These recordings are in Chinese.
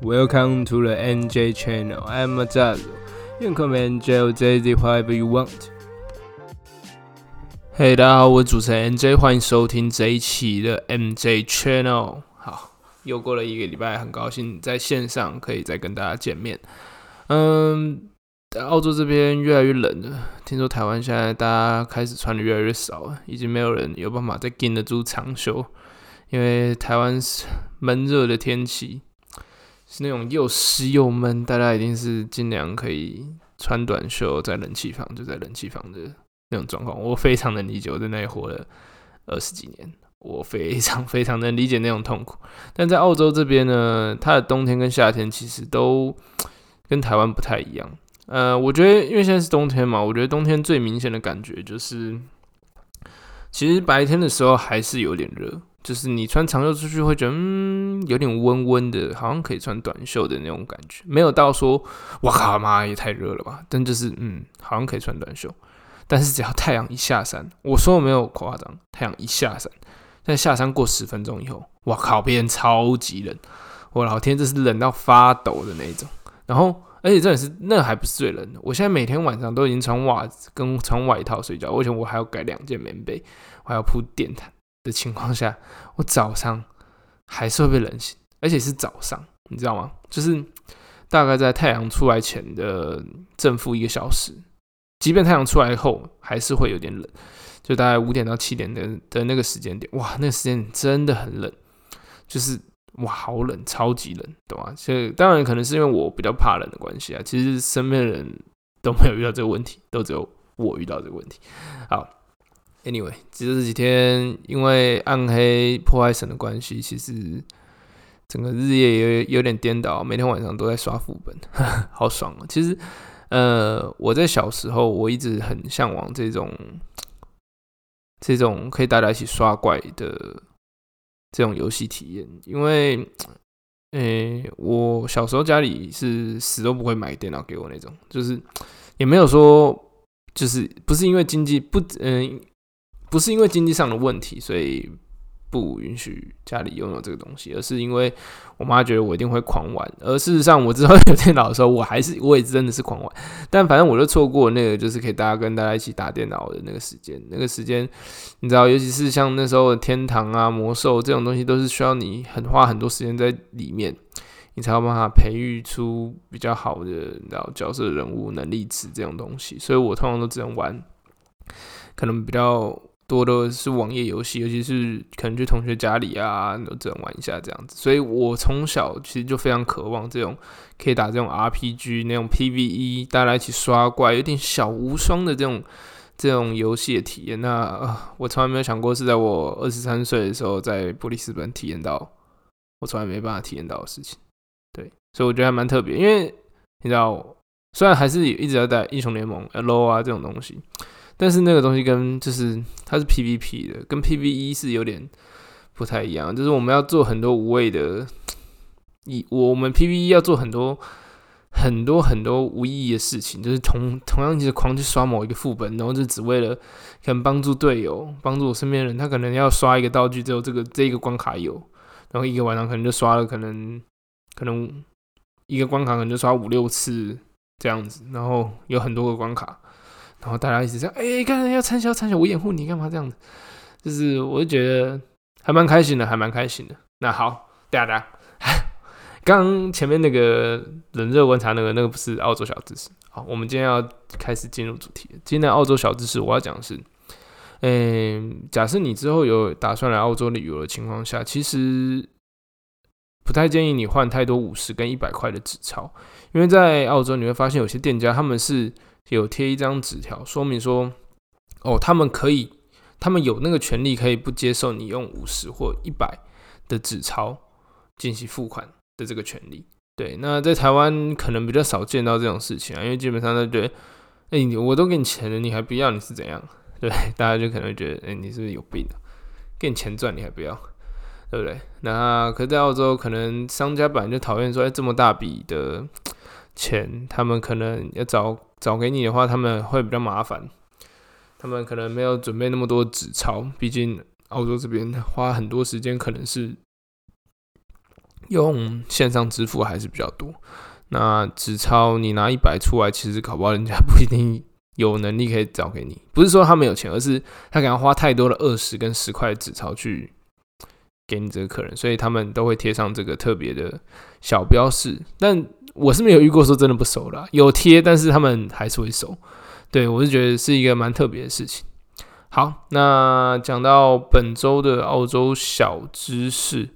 Welcome to the NJ channel. I'm Azal. You can call me NJ or JZ, whatever you want. 嘿，大家好，我是主持人 NJ，欢迎收听这一期的 NJ channel。好，又过了一个礼拜，很高兴在线上可以再跟大家见面。嗯，在澳洲这边越来越冷了，听说台湾现在大家开始穿的越来越少了，已经没有人有办法再顶得住长袖，因为台湾是闷热的天气，是那种又湿又闷，大家一定是尽量可以穿短袖，在冷气房就在冷气房的那种状况。我非常能理解，我在那里活了二十几年，我非常非常能理解那种痛苦。但在澳洲这边呢，它的冬天跟夏天其实都跟台湾不太一样。呃，我觉得因为现在是冬天嘛，我觉得冬天最明显的感觉就是，其实白天的时候还是有点热，就是你穿长袖出去会觉得嗯有点温温的，好像可以穿短袖的那种感觉，没有到说哇靠妈也太热了吧，但就是嗯好像可以穿短袖，但是只要太阳一下山，我说我没有夸张，太阳一下山，在下山过十分钟以后，哇靠，变超级冷，我老天这是冷到发抖的那种，然后。而且这也是那还不是最冷的。我现在每天晚上都已经穿袜子跟穿外套睡觉，而且我还要改两件棉被，我还要铺垫毯的情况下，我早上还是会被冷醒，而且是早上，你知道吗？就是大概在太阳出来前的正负一个小时，即便太阳出来后还是会有点冷，就大概五点到七点的的那个时间点，哇，那个时间真的很冷，就是。哇，好冷，超级冷，懂吗？所以当然可能是因为我比较怕冷的关系啊。其实身边人都没有遇到这个问题，都只有我遇到这个问题。好，Anyway，其实这几天因为暗黑破坏神的关系，其实整个日夜有有点颠倒，每天晚上都在刷副本，好爽啊！其实，呃，我在小时候我一直很向往这种这种可以大家一起刷怪的。这种游戏体验，因为，诶，我小时候家里是死都不会买电脑给我那种，就是也没有说，就是不是因为经济不，嗯，不是因为经济上的问题，所以。不允许家里拥有这个东西，而是因为我妈觉得我一定会狂玩。而事实上，我之后有电脑的时候，我还是我也真的是狂玩。但反正我就错过那个，就是可以大家跟大家一起打电脑的那个时间。那个时间，你知道，尤其是像那时候的天堂啊、魔兽这种东西，都是需要你很花很多时间在里面，你才有办法培育出比较好的，你知道角色人物能力值这种东西。所以我通常都只能玩，可能比较。多的是网页游戏，尤其是可能去同学家里啊，都只能玩一下这样子。所以我从小其实就非常渴望这种可以打这种 RPG 那种 PVE，大家一起刷怪，有点小无双的这种这种游戏的体验。那我从来没有想过是在我二十三岁的时候在布里斯本体验到，我从来没办法体验到的事情。对，所以我觉得还蛮特别，因为你知道，虽然还是一直在带英雄联盟、LO 啊这种东西。但是那个东西跟就是它是 PVP 的，跟 PVE 是有点不太一样。就是我们要做很多无谓的，以我们 PVE 要做很多很多很多无意义的事情，就是同同样就是狂去刷某一个副本，然后就只为了可能帮助队友，帮助我身边人。他可能要刷一个道具，只有这个这个关卡有，然后一个晚上可能就刷了，可能可能一个关卡可能就刷五六次这样子，然后有很多个关卡。然后大家一直这样，哎，刚才要参销参销，我掩护你干嘛这样子？就是我就觉得还蛮开心的，还蛮开心的。那好，大家，刚前面那个冷热观察那个那个不是澳洲小知识。好，我们今天要开始进入主题。今天的澳洲小知识我要讲的是，嗯，假设你之后有打算来澳洲旅游的情况下，其实不太建议你换太多五十跟一百块的纸钞，因为在澳洲你会发现有些店家他们是。有贴一张纸条，说明说，哦，他们可以，他们有那个权利，可以不接受你用五十或一百的纸钞进行付款的这个权利。对，那在台湾可能比较少见到这种事情啊，因为基本上都觉得，哎，我都给你钱了，你还不要，你是怎样？对，大家就可能会觉得，哎，你是不是有病啊？给你钱赚你还不要，对不对？那可是在澳洲，可能商家本来就讨厌说，哎，这么大笔的钱，他们可能要找。找给你的话，他们会比较麻烦。他们可能没有准备那么多纸钞，毕竟澳洲这边花很多时间，可能是用线上支付还是比较多。那纸钞你拿一百出来，其实搞不好人家 不一定有能力可以找给你。不是说他没有钱，而是他可能花太多的二十跟十块纸钞去给你这个客人，所以他们都会贴上这个特别的小标示。但我是没有遇过说真的不熟啦，有贴，但是他们还是会熟。对我是觉得是一个蛮特别的事情。好，那讲到本周的澳洲小知识，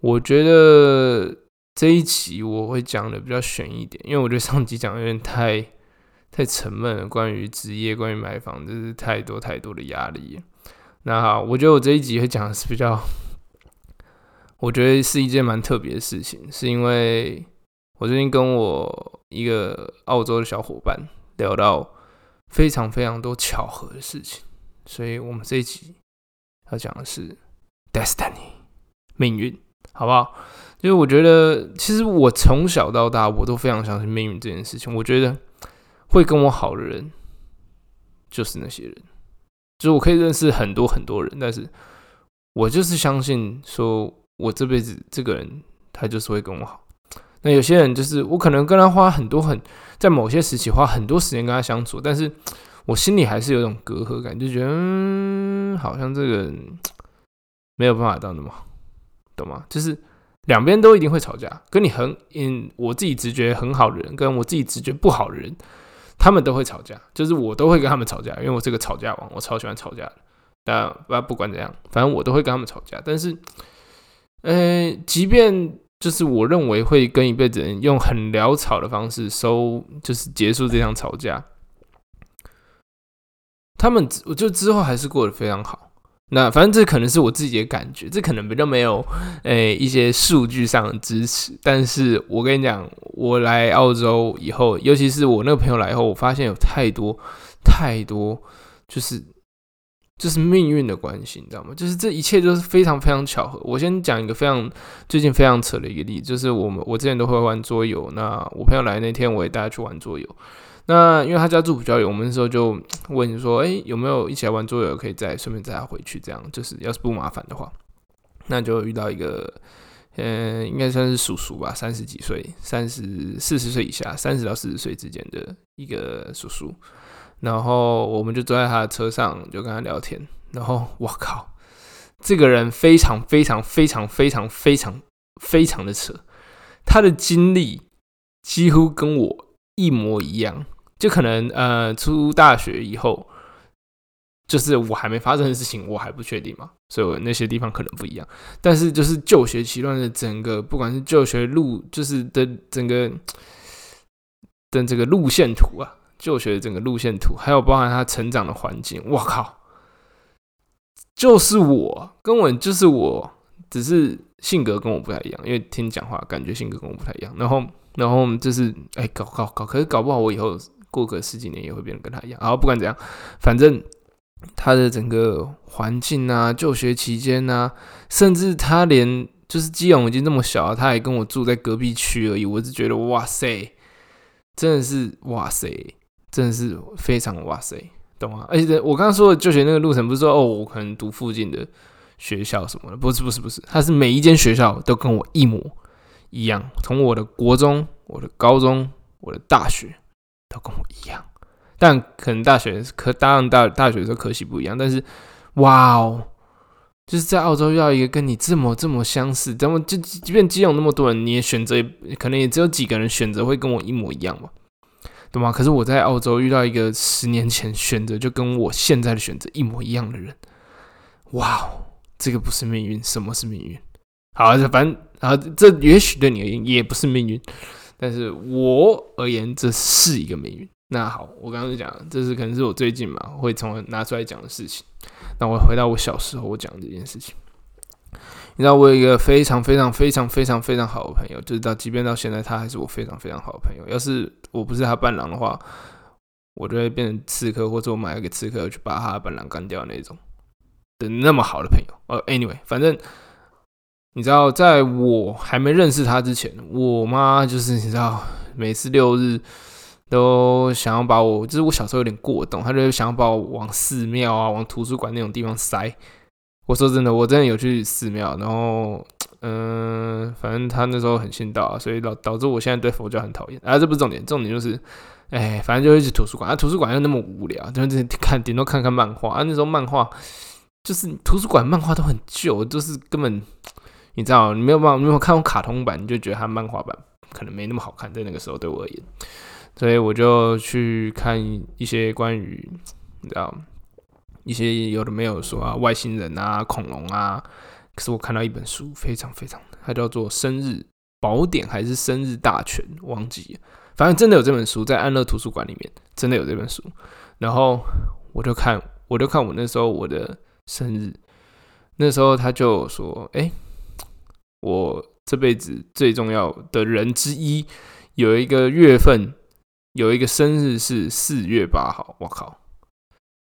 我觉得。这一集我会讲的比较悬一点，因为我觉得上集讲有点太 太沉闷了。关于职业，关于买房，就是太多太多的压力。那好，我觉得我这一集会讲的是比较，我觉得是一件蛮特别的事情，是因为我最近跟我一个澳洲的小伙伴聊到非常非常多巧合的事情，所以我们这一集要讲的是 destiny 命运，好不好？因为我觉得，其实我从小到大，我都非常相信命运这件事情。我觉得会跟我好的人，就是那些人。就是我可以认识很多很多人，但是我就是相信，说我这辈子这个人，他就是会跟我好。那有些人，就是我可能跟他花很多很，在某些时期花很多时间跟他相处，但是我心里还是有种隔阂感，就觉得，嗯，好像这个人没有办法到那么好，懂吗？就是。两边都一定会吵架，跟你很嗯，我自己直觉很好的人，跟我自己直觉不好的人，他们都会吵架，就是我都会跟他们吵架，因为我是个吵架王，我超喜欢吵架的。但不不管怎样，反正我都会跟他们吵架。但是，呃，即便就是我认为会跟一辈子人用很潦草的方式收，就是结束这场吵架，他们我就之后还是过得非常好。那反正这可能是我自己的感觉，这可能比较没有诶一些数据上的支持。但是我跟你讲，我来澳洲以后，尤其是我那个朋友来以后，我发现有太多太多，就是就是命运的关系，你知道吗？就是这一切都是非常非常巧合。我先讲一个非常最近非常扯的一个例子，就是我们我之前都会玩桌游，那我朋友来那天，我也带他去玩桌游。那因为他家住比较远，我们那时候就 问说，哎，有没有一起来玩桌游，可以再顺便载他回去？这样就是要是不麻烦的话，那就遇到一个，嗯，应该算是叔叔吧，三十几岁，三十四十岁以下，三十到四十岁之间的一个叔叔。然后我们就坐在他的车上，就跟他聊天。然后我靠，这个人非常非常非常非常非常非常的扯，他的经历几乎跟我一模一样。就可能呃，出大学以后，就是我还没发生的事情，我还不确定嘛，所以那些地方可能不一样。但是就是就学期段的整个，不管是就学路，就是的整个的这个路线图啊，就学的整个路线图，还有包含他成长的环境，我靠，就是我根本就是我，只是性格跟我不太一样，因为听讲话感觉性格跟我不太一样。然后然后就是哎，搞搞搞，可是搞不好我以后。过个十几年也会变得跟他一样。然后不管怎样，反正他的整个环境啊，就学期间啊，甚至他连就是基隆已经那么小了，他还跟我住在隔壁区而已。我是觉得哇塞，真的是哇塞，真的是非常哇塞，懂吗？而且我刚刚说的就学那个路程，不是说哦，我可能读附近的学校什么的，不是不是不是，他是每一间学校都跟我一模一样，从我的国中、我的高中、我的大学。都跟我一样，但可能大学可当然大大学的时候可惜不一样，但是哇哦，就是在澳洲遇到一个跟你这么这么相似，这么就即便基隆那么多人，你也选择可能也只有几个人选择会跟我一模一样嘛，对吗？可是我在澳洲遇到一个十年前选择就跟我现在的选择一模一样的人，哇哦，这个不是命运，什么是命运？好，反正啊，这也许对你而言也不是命运。但是我而言，这是一个命运。那好，我刚刚就讲，这是可能是我最近嘛会从拿出来讲的事情。那我回到我小时候，我讲这件事情。你知道，我有一个非常非常非常非常非常好的朋友，就是到即便到现在，他还是我非常非常好的朋友。要是我不是他伴郎的话，我就会变成刺客，或者我买一个刺客去把他的伴郎干掉那种的那么好的朋友。哦，anyway，反正。你知道，在我还没认识他之前，我妈就是你知道，每次六日都想要把我，就是我小时候有点过动，她就想要把我往寺庙啊、往图书馆那种地方塞。我说真的，我真的有去寺庙，然后嗯，反正他那时候很信道，所以导导致我现在对佛教很讨厌。啊，这不是重点，重点就是，哎，反正就一直图书馆，啊，图书馆又那么无聊，就是看顶多看看漫画啊。那时候漫画就是图书馆漫画都很旧，就是根本你知道，你没有办法，没有看过卡通版，你就觉得它漫画版可能没那么好看，在那个时候对我而言，所以我就去看一些关于你知道一些有的没有说啊，外星人啊，恐龙啊。可是我看到一本书，非常非常的，它叫做《生日宝典》还是《生日大全》，忘记了。反正真的有这本书，在安乐图书馆里面真的有这本书。然后我就看，我就看我那时候我的生日，那时候他就说：“哎，我这辈子最重要的人之一，有一个月份，有一个生日是四月八号。”我靠，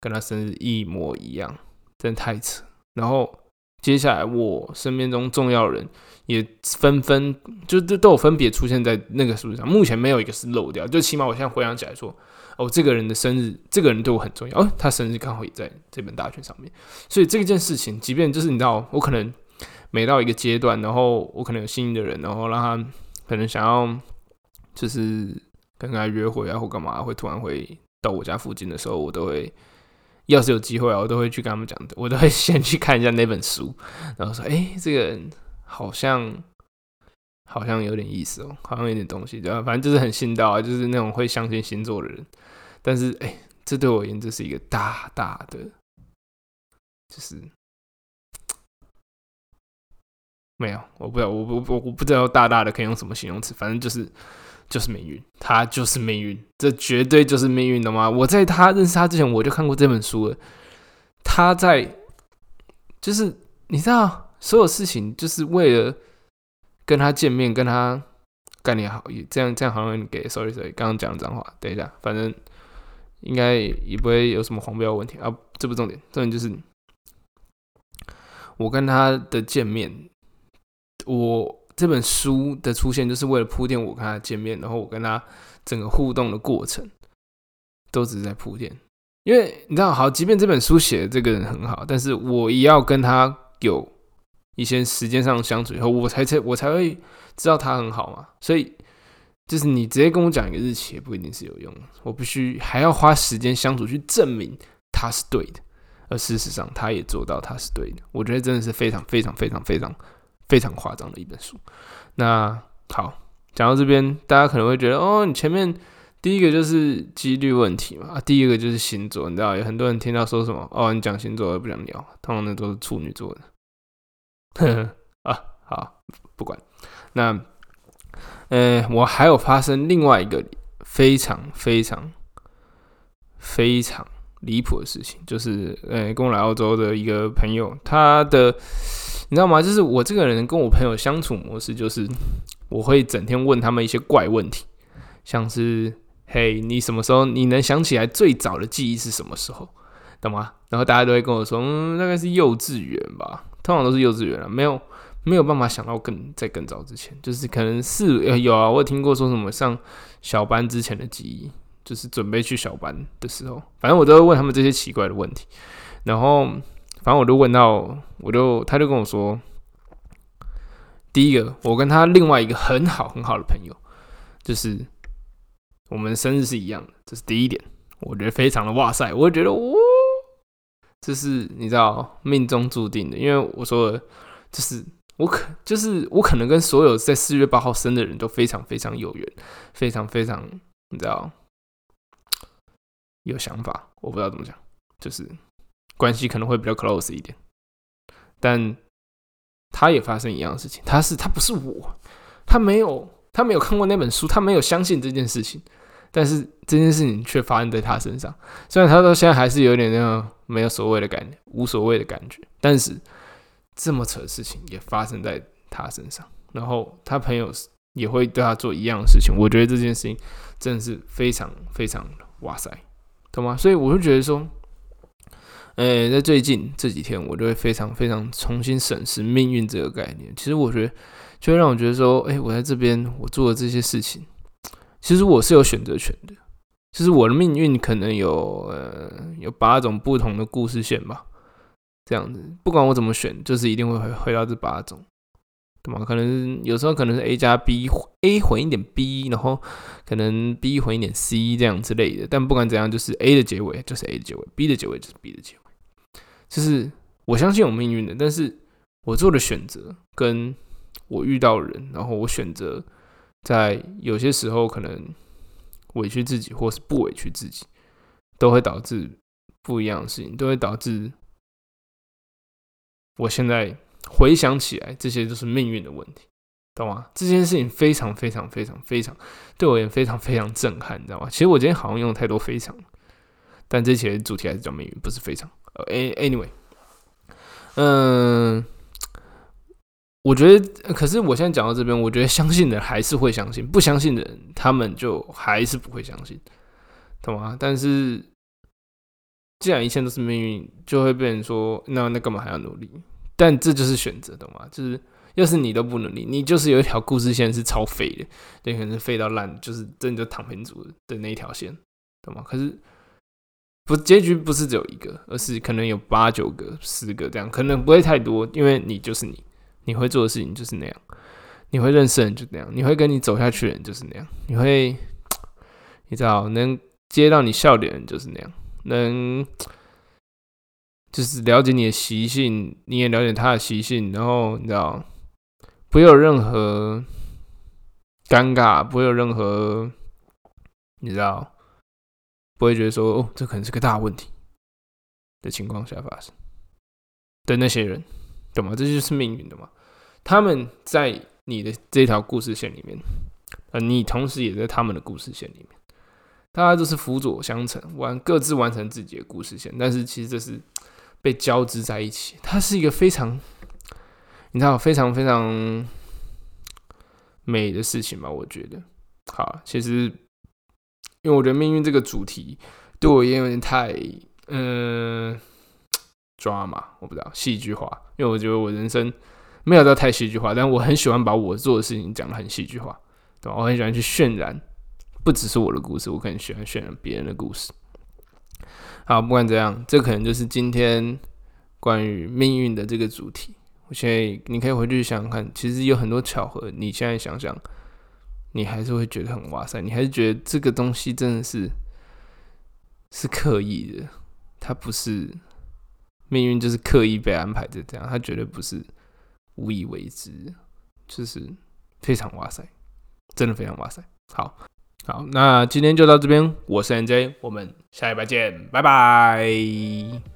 跟他生日一模一样，真的太扯。然后。接下来，我身边中重要的人也纷纷就都都有分别出现在那个书上。目前没有一个是漏掉，就起码我现在回想起来说，哦，这个人的生日，这个人对我很重要。哦，他生日刚好也在这本大全上面。所以这件事情，即便就是你知道，我可能每到一个阶段，然后我可能有心仪的人，然后让他可能想要就是跟他约会啊或干嘛，会突然会到我家附近的时候，我都会。要是有机会，我都会去跟他们讲的。我都会先去看一下那本书，然后说：“哎，这个人好像好像有点意思哦，好像有点东西，对吧？反正就是很信道啊，就是那种会相信星座的人。但是，哎，这对我而言，这是一个大大的，就是没有，我不知道，我我我我不知道大大的可以用什么形容词，反正就是。”就是命运，他就是命运，这绝对就是命运，懂吗？我在他认识他之前，我就看过这本书了。他在，就是你知道，所有事情就是为了跟他见面，跟他干点好，这样这样好像给 sorry sorry，刚刚讲脏话，等一下，反正应该也不会有什么黄标问题啊，这不重点，重点就是我跟他的见面，我。这本书的出现就是为了铺垫我跟他见面，然后我跟他整个互动的过程，都只是在铺垫。因为你知道，好，即便这本书写的这个人很好，但是我也要跟他有一些时间上的相处以后，我才才我才会知道他很好嘛。所以，就是你直接跟我讲一个日期也不一定是有用，我必须还要花时间相处去证明他是对的，而事实上他也做到他是对的。我觉得真的是非常非常非常非常。非常夸张的一本书。那好，讲到这边，大家可能会觉得，哦，你前面第一个就是几率问题嘛，啊，第一个就是星座，你知道，有很多人听到说什么，哦，你讲星座我不想聊，通常都是处女座的。啊，好，不管。那，呃，我还有发生另外一个非常非常非常离谱的事情，就是，呃，跟我来澳洲的一个朋友，他的。你知道吗？就是我这个人跟我朋友相处模式，就是我会整天问他们一些怪问题，像是“嘿，你什么时候你能想起来最早的记忆是什么时候？”懂吗？然后大家都会跟我说：“嗯，大概是幼稚园吧。”通常都是幼稚园了，没有没有办法想到更在更早之前，就是可能是有啊，我有听过说什么上小班之前的记忆，就是准备去小班的时候，反正我都会问他们这些奇怪的问题，然后。反正我就问到，我就他就跟我说，第一个，我跟他另外一个很好很好的朋友，就是我们生日是一样的，这是第一点，我觉得非常的哇塞，我觉得哇，这是你知道命中注定的，因为我说就是我可就是我可能跟所有在四月八号生的人都非常非常有缘，非常非常你知道有想法，我不知道怎么讲，就是。关系可能会比较 close 一点，但他也发生一样的事情。他是他不是我，他没有他没有看过那本书，他没有相信这件事情。但是这件事情却发生在他身上。虽然他到现在还是有点那种没有所谓的感觉，无所谓的感觉，但是这么扯的事情也发生在他身上。然后他朋友也会对他做一样的事情。我觉得这件事情真的是非常非常哇塞，懂吗？所以我就觉得说。诶，在最近这几天，我就会非常非常重新审视命运这个概念。其实我觉得，就会让我觉得说，诶，我在这边我做的这些事情，其实我是有选择权的。其实我的命运可能有呃有八种不同的故事线吧，这样子，不管我怎么选，就是一定会回回到这八种。对吗？可能有时候可能是 A 加 B，A 混一点 B，然后可能 B 混一点 C 这样之类的。但不管怎样，就是 A 的结尾就是 A 的结尾，B 的结尾就是 B 的结尾。就是我相信有命运的，但是我做的选择跟我遇到人，然后我选择在有些时候可能委屈自己，或是不委屈自己，都会导致不一样的事情，都会导致我现在回想起来，这些都是命运的问题，懂吗？这件事情非常非常非常非常对我也非常非常震撼，你知道吗？其实我今天好像用太多非常，但这期主题还是叫命运，不是非常。呃，anyway，嗯。我觉得，可是我现在讲到这边，我觉得相信的人还是会相信，不相信的人他们就还是不会相信，懂吗？但是既然一切都是命运，就会被人说，那那干嘛还要努力？但这就是选择，懂吗？就是要是你都不努力，你就是有一条故事线是超废的，对，可能是废到烂，就是真的就躺平族的那一条线，懂吗？可是不，结局不是只有一个，而是可能有八九个、十个这样，可能不会太多，因为你就是你。你会做的事情就是那样，你会认识的人就那样，你会跟你走下去的人就是那样，你会，你知道能接到你笑脸的人就是那样，能就是了解你的习性，你也了解他的习性，然后你知道不会有任何尴尬，不会有任何你知道不会觉得说哦这可能是个大问题的情况下发生的那些人。懂吗？这就是命运的嘛。他们在你的这条故事线里面，呃，你同时也在他们的故事线里面，大家都是辅佐相成，完各自完成自己的故事线。但是其实这是被交织在一起，它是一个非常，你知道，非常非常美的事情吧？我觉得，好，其实因为我觉得命运这个主题对我也有点太，嗯。抓嘛，我不知道戏剧化，因为我觉得我人生没有到太戏剧化，但我很喜欢把我做的事情讲的很戏剧化，对吧？我很喜欢去渲染，不只是我的故事，我更喜欢渲染别人的故事。好，不管怎样，这可能就是今天关于命运的这个主题。我现在你可以回去想想看，其实有很多巧合，你现在想想，你还是会觉得很哇塞，你还是觉得这个东西真的是是刻意的，它不是。命运就是刻意被安排的，这样它绝对不是无以为之，就是非常哇塞，真的非常哇塞。好，好，那今天就到这边，我是 NJ，我们下一拜见，拜拜。